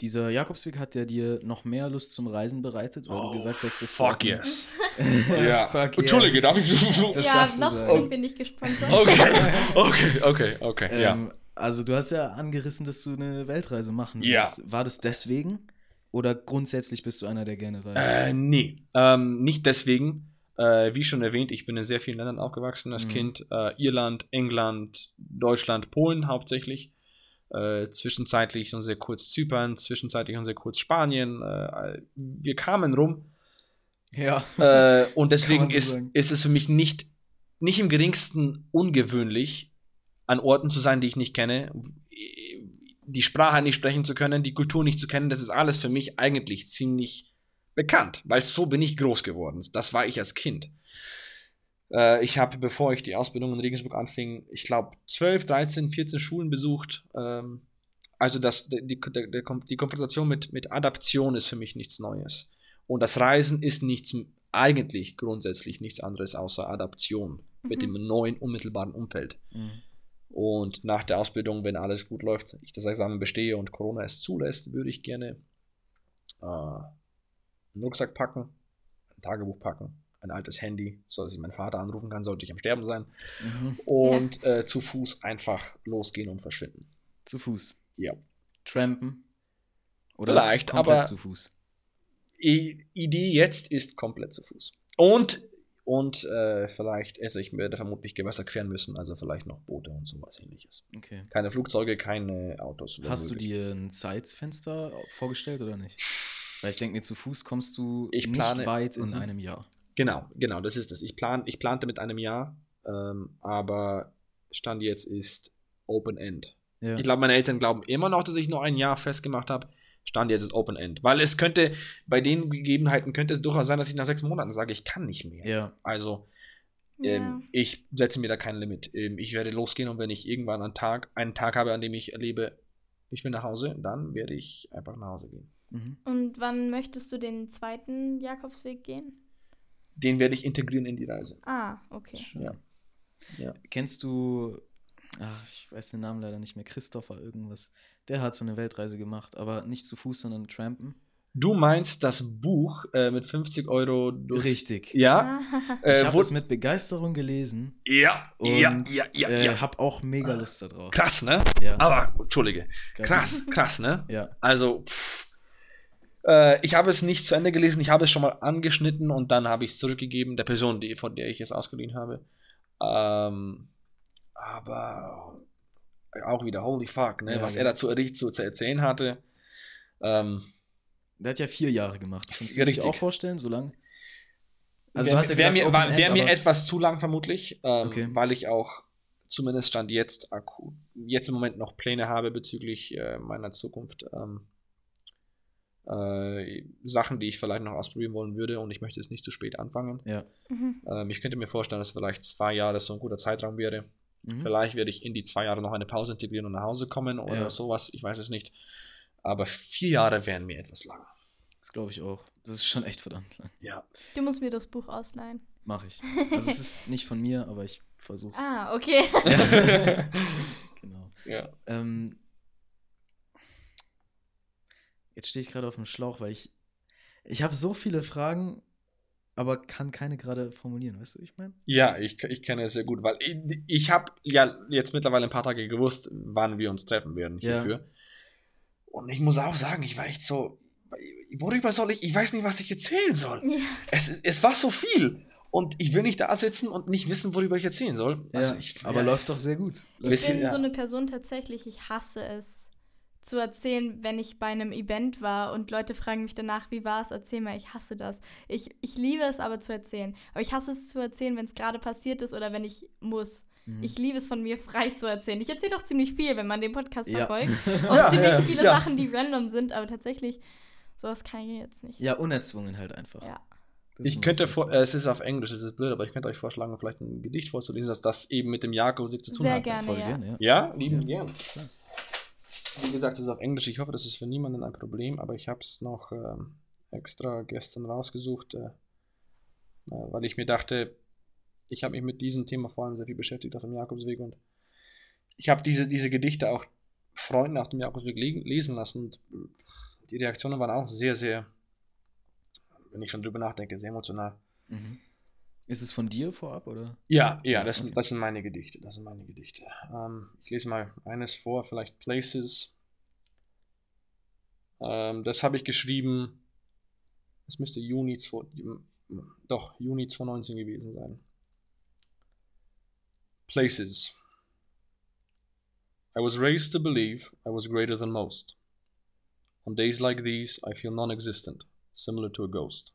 Dieser Jakobsweg hat ja dir noch mehr Lust zum Reisen bereitet, weil oh, du gesagt hast, dass fuck yes. Ja. Fuck Entschuldige, yes. darf ich das Ja, noch sind wir nicht gesponsert. Okay, okay, okay, okay. Ähm, ja. Also du hast ja angerissen, dass du eine Weltreise machen willst. Ja. War das deswegen? Oder grundsätzlich bist du einer, der gerne reist? Äh, nee, ähm, nicht deswegen. Äh, wie schon erwähnt, ich bin in sehr vielen Ländern aufgewachsen als mhm. Kind. Äh, Irland, England, Deutschland, Polen hauptsächlich. Äh, zwischenzeitlich so sehr kurz Zypern, zwischenzeitlich so sehr kurz Spanien. Äh, wir kamen rum. Ja. Äh, und deswegen so ist, ist es für mich nicht, nicht im geringsten ungewöhnlich, an Orten zu sein, die ich nicht kenne, die Sprache nicht sprechen zu können, die Kultur nicht zu kennen, das ist alles für mich eigentlich ziemlich bekannt, weil so bin ich groß geworden. Das war ich als Kind. Äh, ich habe, bevor ich die Ausbildung in Regensburg anfing, ich glaube 12, 13, 14 Schulen besucht. Ähm, also das, die, die, die Konfrontation mit, mit Adaption ist für mich nichts Neues. Und das Reisen ist nichts, eigentlich grundsätzlich nichts anderes außer Adaption mhm. mit dem neuen unmittelbaren Umfeld. Mhm. Und nach der Ausbildung, wenn alles gut läuft, ich das Examen bestehe und Corona es zulässt, würde ich gerne äh, einen Rucksack packen, ein Tagebuch packen, ein altes Handy, so dass ich meinen Vater anrufen kann, sollte ich am Sterben sein. Mhm. Und ja. äh, zu Fuß einfach losgehen und verschwinden. Zu Fuß? Ja. Trampen? Oder Vielleicht, aber zu Fuß? Idee jetzt ist komplett zu Fuß. Und und äh, vielleicht esse ich werde vermutlich Gewässer queren müssen, also vielleicht noch Boote und sowas ähnliches. Okay. Keine Flugzeuge, keine Autos. Hast du dir ein Zeitfenster vorgestellt oder nicht? Weil ich denke mir, zu Fuß kommst du ich plane, nicht weit in mhm. einem Jahr. Genau, genau, das ist es. Ich, plan, ich plante mit einem Jahr, ähm, aber Stand jetzt ist Open End. Ja. Ich glaube, meine Eltern glauben immer noch, dass ich nur ein Jahr festgemacht habe. Stand jetzt ist Open End. Weil es könnte, bei den Gegebenheiten könnte es durchaus sein, dass ich nach sechs Monaten sage, ich kann nicht mehr. Ja. Also, ähm, ja. ich setze mir da kein Limit. Ähm, ich werde losgehen und wenn ich irgendwann einen Tag, einen Tag habe, an dem ich erlebe, ich will nach Hause, dann werde ich einfach nach Hause gehen. Mhm. Und wann möchtest du den zweiten Jakobsweg gehen? Den werde ich integrieren in die Reise. Ah, okay. Ja. ja. Kennst du, ach, ich weiß den Namen leider nicht mehr, Christopher irgendwas. Der hat so eine Weltreise gemacht, aber nicht zu Fuß, sondern trampen. Du meinst das Buch äh, mit 50 Euro durch. Richtig. Ja. äh, ich habe es mit Begeisterung gelesen. Ja, und, ja, ja, ja. Äh, ja. Hab auch mega Lust darauf. Krass, ne? Ja. Aber, Entschuldige. Krass, krass, ne? Ja. Also, pff, äh, ich habe es nicht zu Ende gelesen, ich habe es schon mal angeschnitten und dann habe ich es zurückgegeben, der Person, die, von der ich es ausgeliehen habe. Ähm, aber auch wieder, holy fuck, ne? Ja, was ja. er dazu zu, zu erzählen hatte. Ähm, der hat ja vier Jahre gemacht. Kannst du dir auch vorstellen, so lang? Also wär, du hast ja gesagt, mir, war, wär mir etwas zu lang vermutlich, ähm, okay. weil ich auch zumindest stand jetzt jetzt im Moment noch Pläne habe bezüglich äh, meiner Zukunft. Ähm, äh, Sachen, die ich vielleicht noch ausprobieren wollen würde und ich möchte es nicht zu spät anfangen. Ja. Mhm. Ähm, ich könnte mir vorstellen, dass vielleicht zwei Jahre so ein guter Zeitraum wäre. Mhm. Vielleicht werde ich in die zwei Jahre noch eine Pause integrieren und nach Hause kommen oder ja. sowas. Ich weiß es nicht. Aber vier Jahre wären mir etwas lang. Das glaube ich auch. Das ist schon echt verdammt lang. Ja. Du musst mir das Buch ausleihen. Mache ich. Also es ist nicht von mir, aber ich versuche es. Ah, okay. genau. Ja. Ähm, jetzt stehe ich gerade auf dem Schlauch, weil ich. Ich habe so viele Fragen, aber kann keine gerade formulieren, weißt du, ich meine? Ja, ich, ich kenne es sehr gut, weil ich, ich habe ja jetzt mittlerweile ein paar Tage gewusst, wann wir uns treffen werden hierfür. Ja. Und ich muss auch sagen, ich war echt so, worüber soll ich, ich weiß nicht, was ich erzählen soll. Ja. Es, es war so viel. Und ich will nicht da sitzen und nicht wissen, worüber ich erzählen soll. Also ich, aber ja. läuft doch sehr gut. Ich bin so eine Person tatsächlich, ich hasse es zu erzählen, wenn ich bei einem Event war und Leute fragen mich danach, wie war es, erzähl mal, ich hasse das. Ich, ich liebe es aber zu erzählen. Aber ich hasse es zu erzählen, wenn es gerade passiert ist oder wenn ich muss. Mhm. Ich liebe es von mir frei zu erzählen. Ich erzähle doch ziemlich viel, wenn man den Podcast ja. verfolgt. Auch ja, ziemlich ja, viele Sachen, die random sind, aber tatsächlich, sowas kann ich jetzt nicht. Ja, unerzwungen halt einfach. Ja. Das ich könnte vor, äh, es ist auf Englisch, es ist blöd, aber ich könnte euch vorschlagen, vielleicht ein Gedicht vorzulesen, dass das eben mit dem Jakob zu tun Sehr hat. Gerne, Voll ja. gerne, ja. Ja, lieben ja. gern. Wie gesagt, es ist auf Englisch. Ich hoffe, das ist für niemanden ein Problem, aber ich habe es noch ähm, extra gestern rausgesucht, äh, äh, weil ich mir dachte, ich habe mich mit diesem Thema vor allem sehr viel beschäftigt auf dem Jakobsweg und ich habe diese, diese Gedichte auch Freunden auf dem Jakobsweg lesen lassen und die Reaktionen waren auch sehr, sehr, wenn ich schon drüber nachdenke, sehr emotional. Mhm. Ist es von dir vorab, oder? Ja, ja, das, okay. das sind meine Gedichte. Das sind meine Gedichte. Ähm, ich lese mal eines vor, vielleicht Places. Ähm, das habe ich geschrieben. Es müsste Juni, doch, Juni 2019 gewesen sein. Places. I was raised to believe I was greater than most. On days like these, I feel non existent, similar to a ghost.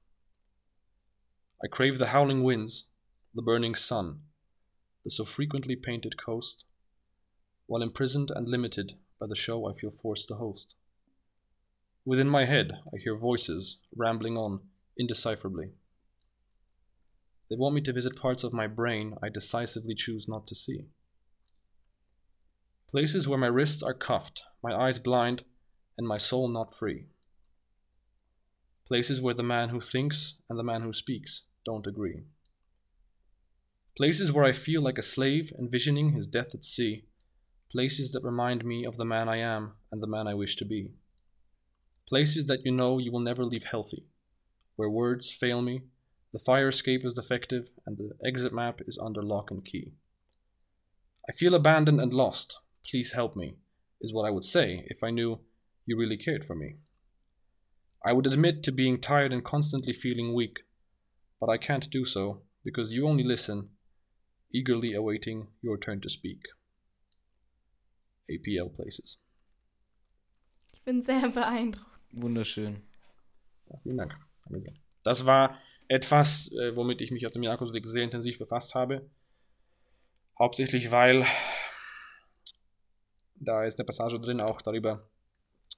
I crave the howling winds, the burning sun, the so frequently painted coast, while imprisoned and limited by the show I feel forced to host. Within my head, I hear voices rambling on indecipherably. They want me to visit parts of my brain I decisively choose not to see. Places where my wrists are cuffed, my eyes blind, and my soul not free. Places where the man who thinks and the man who speaks don't agree. Places where I feel like a slave envisioning his death at sea. Places that remind me of the man I am and the man I wish to be. Places that you know you will never leave healthy, where words fail me the fire escape is defective, and the exit map is under lock and key. I feel abandoned and lost. Please help me, is what I would say if I knew you really cared for me. I would admit to being tired and constantly feeling weak, but I can't do so because you only listen, eagerly awaiting your turn to speak. APL Places. Ich bin sehr beeindruckt. Wunderschön. Ja, vielen Dank. Das war etwas, äh, womit ich mich auf dem Jakobsweg sehr intensiv befasst habe. Hauptsächlich, weil da ist eine Passage drin auch darüber,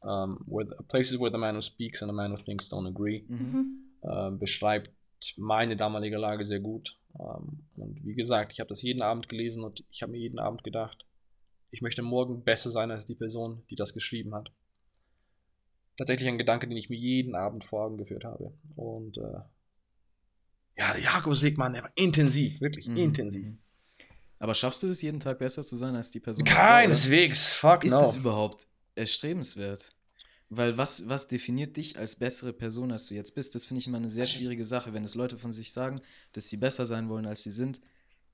um, where the, places where the man who speaks and the man who thinks don't agree, mhm. äh, beschreibt meine damalige Lage sehr gut. Ähm, und wie gesagt, ich habe das jeden Abend gelesen und ich habe mir jeden Abend gedacht, ich möchte morgen besser sein als die Person, die das geschrieben hat. Tatsächlich ein Gedanke, den ich mir jeden Abend vor Augen geführt habe. Und äh, ja, der Jakobsweg, Mann, der war intensiv, wirklich mhm. intensiv. Mhm. Aber schaffst du es jeden Tag besser zu sein als die Person? Keineswegs, fuck Ist no. das überhaupt erstrebenswert? Weil was, was definiert dich als bessere Person, als du jetzt bist? Das finde ich immer eine sehr schwierige Sache. Wenn es Leute von sich sagen, dass sie besser sein wollen, als sie sind,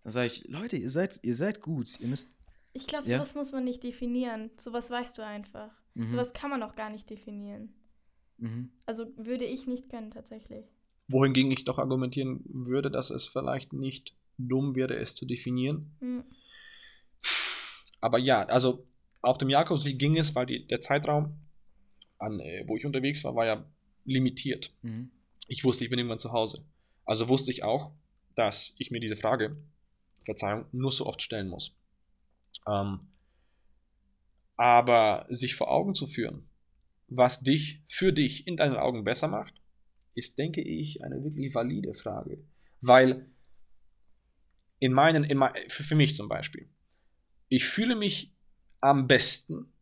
dann sage ich, Leute, ihr seid, ihr seid gut. Ihr müsst. Ich glaube, sowas ja? muss man nicht definieren. Sowas weißt du einfach. Mhm. Sowas kann man auch gar nicht definieren. Mhm. Also würde ich nicht können, tatsächlich. Wohingegen ich doch argumentieren würde, dass es vielleicht nicht dumm wäre, es zu definieren. Mhm. Aber ja, also auf dem Jakobsweg ging es, weil die, der Zeitraum, an, äh, wo ich unterwegs war, war ja limitiert. Mhm. Ich wusste, ich bin irgendwann zu Hause. Also wusste ich auch, dass ich mir diese Frage, Verzeihung, nur so oft stellen muss. Ähm, aber sich vor Augen zu führen, was dich für dich in deinen Augen besser macht, ist, denke ich, eine wirklich valide Frage. Weil in meinen, in mein, für, für mich zum Beispiel, ich fühle mich am besten,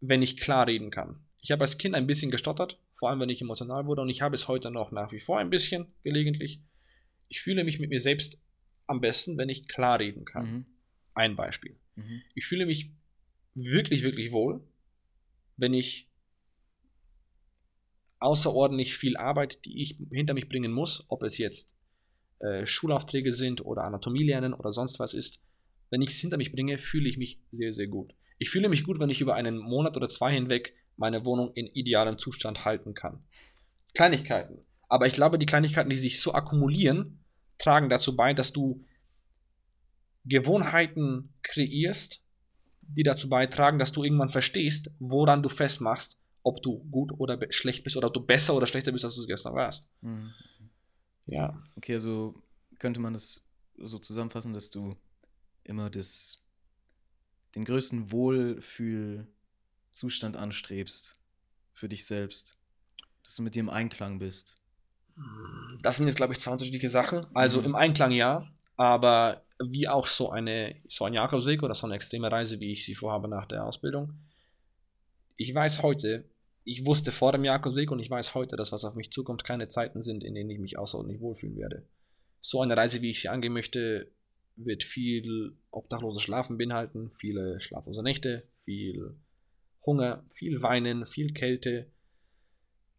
wenn ich klar reden kann. Ich habe als Kind ein bisschen gestottert, vor allem wenn ich emotional wurde, und ich habe es heute noch nach wie vor ein bisschen gelegentlich. Ich fühle mich mit mir selbst am besten, wenn ich klar reden kann. Mhm. Ein Beispiel. Mhm. Ich fühle mich wirklich, wirklich wohl, wenn ich außerordentlich viel Arbeit, die ich hinter mich bringen muss, ob es jetzt äh, Schulaufträge sind oder Anatomie lernen oder sonst was ist, wenn ich es hinter mich bringe, fühle ich mich sehr, sehr gut. Ich fühle mich gut, wenn ich über einen Monat oder zwei hinweg meine Wohnung in idealem Zustand halten kann. Kleinigkeiten. Aber ich glaube, die Kleinigkeiten, die sich so akkumulieren, tragen dazu bei, dass du Gewohnheiten kreierst, die dazu beitragen, dass du irgendwann verstehst, woran du festmachst, ob du gut oder schlecht bist oder ob du besser oder schlechter bist, als du es gestern warst. Mhm. Ja. Okay, also könnte man das so zusammenfassen, dass du immer das, den größten Wohlfühlzustand anstrebst für dich selbst. Dass du mit dir im Einklang bist. Das sind jetzt, glaube ich, zwei unterschiedliche Sachen. Also mhm. im Einklang ja, aber wie auch so eine so ein Jakobsweg oder so eine extreme Reise, wie ich sie vorhabe nach der Ausbildung. Ich weiß heute, ich wusste vor dem Jakobsweg und ich weiß heute, dass was auf mich zukommt, keine Zeiten sind, in denen ich mich außerordentlich wohlfühlen werde. So eine Reise, wie ich sie angehen möchte, wird viel obdachloses Schlafen beinhalten, viele schlaflose Nächte, viel Hunger, viel Weinen, viel Kälte.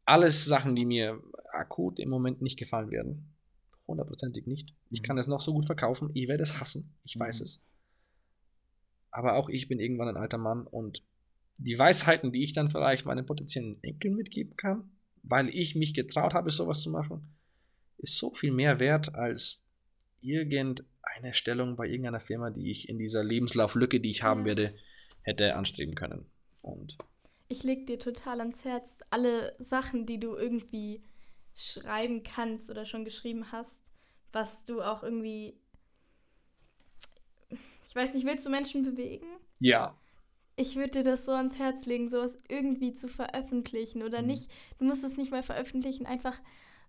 Alles Sachen, die mir akut im Moment nicht gefallen werden. Hundertprozentig nicht. Ich kann es noch so gut verkaufen, ich werde es hassen, ich weiß mhm. es. Aber auch ich bin irgendwann ein alter Mann und die Weisheiten, die ich dann vielleicht meinen potenziellen Enkeln mitgeben kann, weil ich mich getraut habe, sowas zu machen, ist so viel mehr wert als irgendeine Stellung bei irgendeiner Firma, die ich in dieser Lebenslauflücke, die ich haben werde, hätte anstreben können. Und ich leg dir total ans Herz, alle Sachen, die du irgendwie schreiben kannst oder schon geschrieben hast, was du auch irgendwie, ich weiß nicht, willst du Menschen bewegen? Ja ich würde dir das so ans Herz legen, sowas irgendwie zu veröffentlichen oder mhm. nicht. Du musst es nicht mal veröffentlichen, einfach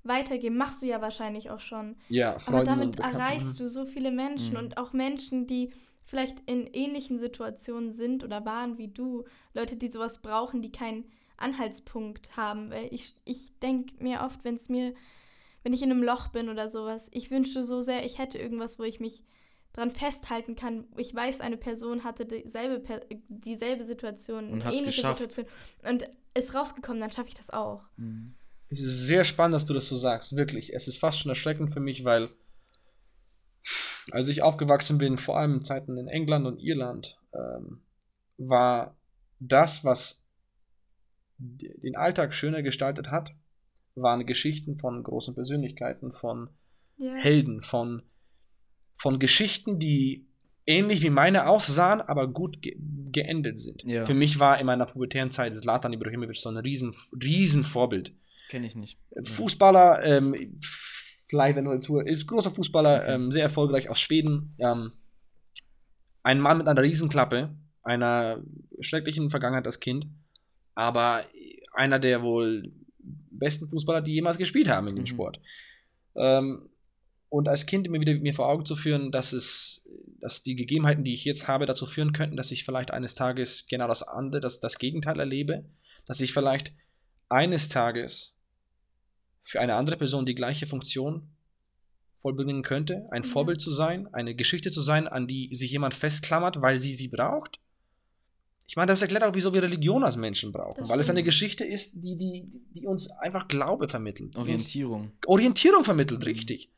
weitergeben. Machst du ja wahrscheinlich auch schon. Ja, Freunden Aber damit erreichst du so viele Menschen mhm. und auch Menschen, die vielleicht in ähnlichen Situationen sind oder waren wie du. Leute, die sowas brauchen, die keinen Anhaltspunkt haben. Weil ich, ich denke mir oft, wenn es mir, wenn ich in einem Loch bin oder sowas, ich wünschte so sehr, ich hätte irgendwas, wo ich mich dran festhalten kann. Ich weiß, eine Person hatte dieselbe, dieselbe Situation, und ähnliche Situation und ist rausgekommen, dann schaffe ich das auch. Mhm. Es ist sehr spannend, dass du das so sagst, wirklich. Es ist fast schon erschreckend für mich, weil als ich aufgewachsen bin, vor allem in Zeiten in England und Irland, ähm, war das, was den Alltag schöner gestaltet hat, waren Geschichten von großen Persönlichkeiten, von yeah. Helden, von von Geschichten, die ähnlich wie meine aussahen, aber gut ge geendet sind. Ja. Für mich war in meiner pubertären Zeit Zlatan Ibrahimovic so ein riesen, riesen Vorbild. Kenne ich nicht. Fußballer, ähm, Tour, ist großer Fußballer, okay. ähm, sehr erfolgreich aus Schweden. Ähm, ein Mann mit einer Riesenklappe, einer schrecklichen Vergangenheit als Kind, aber einer der wohl besten Fußballer, die jemals gespielt haben in dem mhm. Sport. Ähm, und als Kind immer wieder mir vor Augen zu führen, dass es, dass die Gegebenheiten, die ich jetzt habe, dazu führen könnten, dass ich vielleicht eines Tages genau das andere, das, das Gegenteil erlebe, dass ich vielleicht eines Tages für eine andere Person die gleiche Funktion vollbringen könnte, ein ja. Vorbild zu sein, eine Geschichte zu sein, an die sich jemand festklammert, weil sie sie braucht. Ich meine, das erklärt auch, wieso wir Religion als Menschen brauchen, weil es eine Geschichte ist, die, die, die uns einfach Glaube vermittelt. Orientierung. Orientierung vermittelt, mhm. richtig.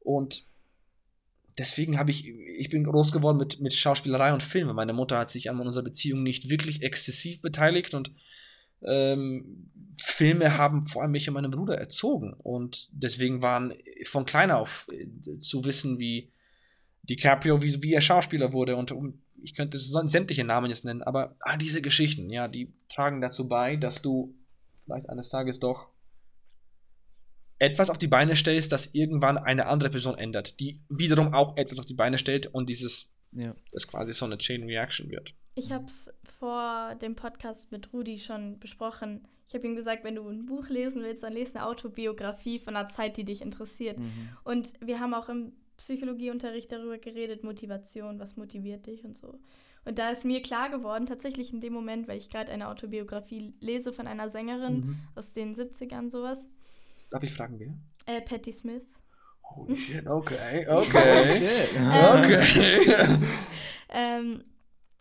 Und deswegen habe ich, ich bin groß geworden mit, mit Schauspielerei und Filmen. Meine Mutter hat sich an unserer Beziehung nicht wirklich exzessiv beteiligt und ähm, Filme haben vor allem mich und meinen Bruder erzogen. Und deswegen waren von klein auf äh, zu wissen, wie DiCaprio, wie, wie er Schauspieler wurde. Und um, ich könnte sämtliche Namen jetzt nennen, aber all diese Geschichten, ja, die tragen dazu bei, dass du vielleicht eines Tages doch etwas auf die Beine stellst, das irgendwann eine andere Person ändert, die wiederum auch etwas auf die Beine stellt und dieses, ja. das quasi so eine Chain Reaction wird. Ich habe es vor dem Podcast mit Rudi schon besprochen. Ich habe ihm gesagt, wenn du ein Buch lesen willst, dann lese eine Autobiografie von einer Zeit, die dich interessiert. Mhm. Und wir haben auch im Psychologieunterricht darüber geredet, Motivation, was motiviert dich und so. Und da ist mir klar geworden, tatsächlich in dem Moment, weil ich gerade eine Autobiografie lese von einer Sängerin mhm. aus den 70ern sowas, Darf ich fragen, wer? Äh, Patti Smith. Holy shit, okay, okay. shit. Ähm, okay. ähm,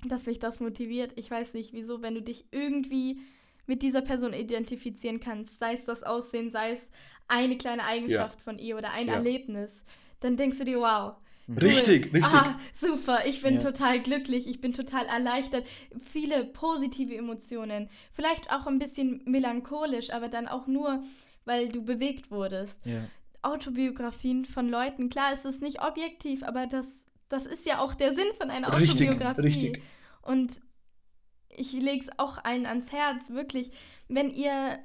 dass mich das motiviert. Ich weiß nicht wieso, wenn du dich irgendwie mit dieser Person identifizieren kannst, sei es das Aussehen, sei es eine kleine Eigenschaft ja. von ihr oder ein ja. Erlebnis, dann denkst du dir, wow. Cool. Richtig, richtig. Ah, super, ich bin ja. total glücklich, ich bin total erleichtert. Viele positive Emotionen. Vielleicht auch ein bisschen melancholisch, aber dann auch nur, weil du bewegt wurdest. Ja. Autobiografien von Leuten, klar, es ist nicht objektiv, aber das, das ist ja auch der Sinn von einer Autobiografie. Richtig, richtig. Und ich lege es auch allen ans Herz, wirklich, wenn ihr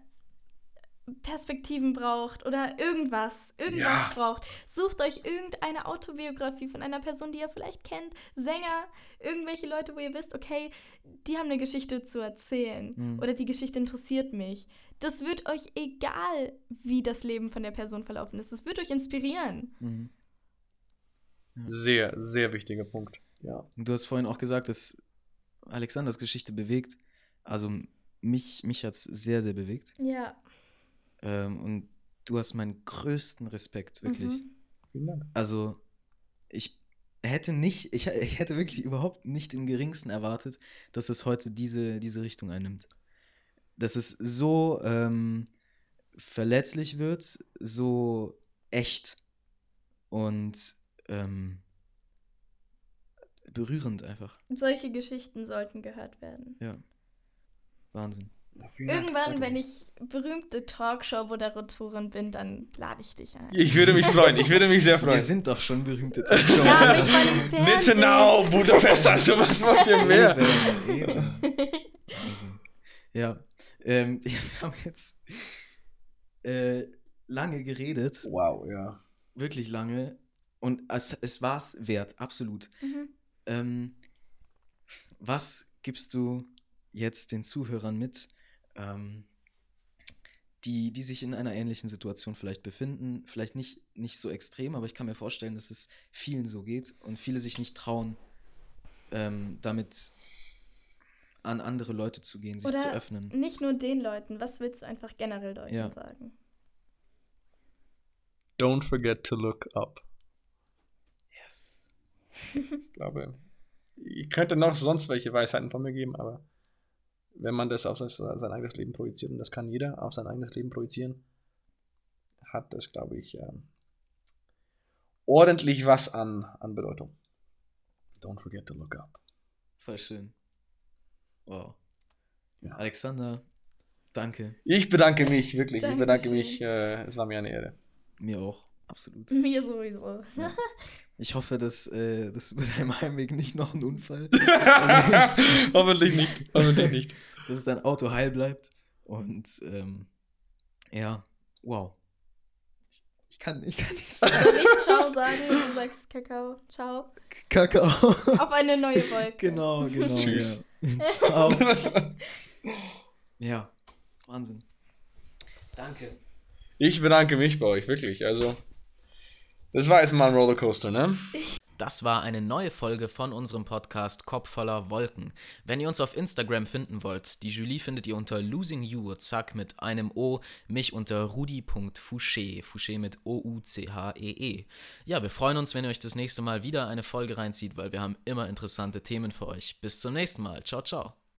Perspektiven braucht oder irgendwas, irgendwas ja. braucht, sucht euch irgendeine Autobiografie von einer Person, die ihr vielleicht kennt, Sänger, irgendwelche Leute, wo ihr wisst, okay, die haben eine Geschichte zu erzählen mhm. oder die Geschichte interessiert mich. Das wird euch egal, wie das Leben von der Person verlaufen ist. Das wird euch inspirieren. Mhm. Ja. Sehr, sehr wichtiger Punkt. Ja. Du hast vorhin auch gesagt, dass Alexanders Geschichte bewegt. Also mich, mich hat es sehr, sehr bewegt. Ja. Ähm, und du hast meinen größten Respekt, wirklich. Mhm. Vielen Dank. Also ich hätte nicht, ich, ich, hätte wirklich überhaupt nicht im geringsten erwartet, dass es heute diese, diese Richtung einnimmt. Dass es so ähm, verletzlich wird, so echt und ähm, berührend einfach. Solche Geschichten sollten gehört werden. Ja. Wahnsinn. Ja, Irgendwann, wenn ich berühmte Talkshow-Moderatorin bin, dann lade ich dich ein. Ich würde mich freuen, ich würde mich sehr freuen. Wir sind doch schon berühmte Talkshow. ja, aber ich meine Nittenau, Budapest, also was macht ihr mehr? Eben, eben. Ja, ähm, wir haben jetzt äh, lange geredet. Wow, ja. Wirklich lange. Und es, es war es wert, absolut. Mhm. Ähm, was gibst du jetzt den Zuhörern mit, ähm, die, die sich in einer ähnlichen Situation vielleicht befinden? Vielleicht nicht, nicht so extrem, aber ich kann mir vorstellen, dass es vielen so geht und viele sich nicht trauen, ähm, damit an andere Leute zu gehen, sich Oder zu öffnen. Nicht nur den Leuten, was willst du einfach generell Leuten ja. sagen? Don't forget to look up. ich glaube, ich könnte noch sonst welche Weisheiten von mir geben, aber wenn man das auf sein, eigenes Leben projiziert, und das kann jeder auf sein eigenes Leben projizieren, hat das, glaube ich, ähm, ordentlich was an, an Bedeutung. Don't forget to look up. Voll schön. Wow. Ja. Alexander, danke. Ich bedanke mich, wirklich. Dankeschön. Ich bedanke mich. Äh, es war mir eine Ehre. Mir auch. Absolut. Mir sowieso. Ja. Ich hoffe, dass, äh, dass bei deinem Heimweg nicht noch ein Unfall. Hoffentlich nicht. Hoffentlich nicht. Dass dein Auto heil bleibt. Und ähm, ja, wow. Ich kann, ich kann nichts sagen. Ich Ciao sagen? Du sagst Kakao. Ciao. Kakao. Auf eine neue Wolke. Genau, genau. Tschüss. Ja. Ciao. ja, Wahnsinn. Danke. Ich bedanke mich bei euch, wirklich. Also. Das war jetzt mal ein Rollercoaster, ne? Das war eine neue Folge von unserem Podcast Kopf voller Wolken. Wenn ihr uns auf Instagram finden wollt, die Julie findet ihr unter Losing You, zack, mit einem O, mich unter rudi.fouché, Fouché mit O-U-C-H-E-E. -E. Ja, wir freuen uns, wenn ihr euch das nächste Mal wieder eine Folge reinzieht, weil wir haben immer interessante Themen für euch. Bis zum nächsten Mal. Ciao, ciao.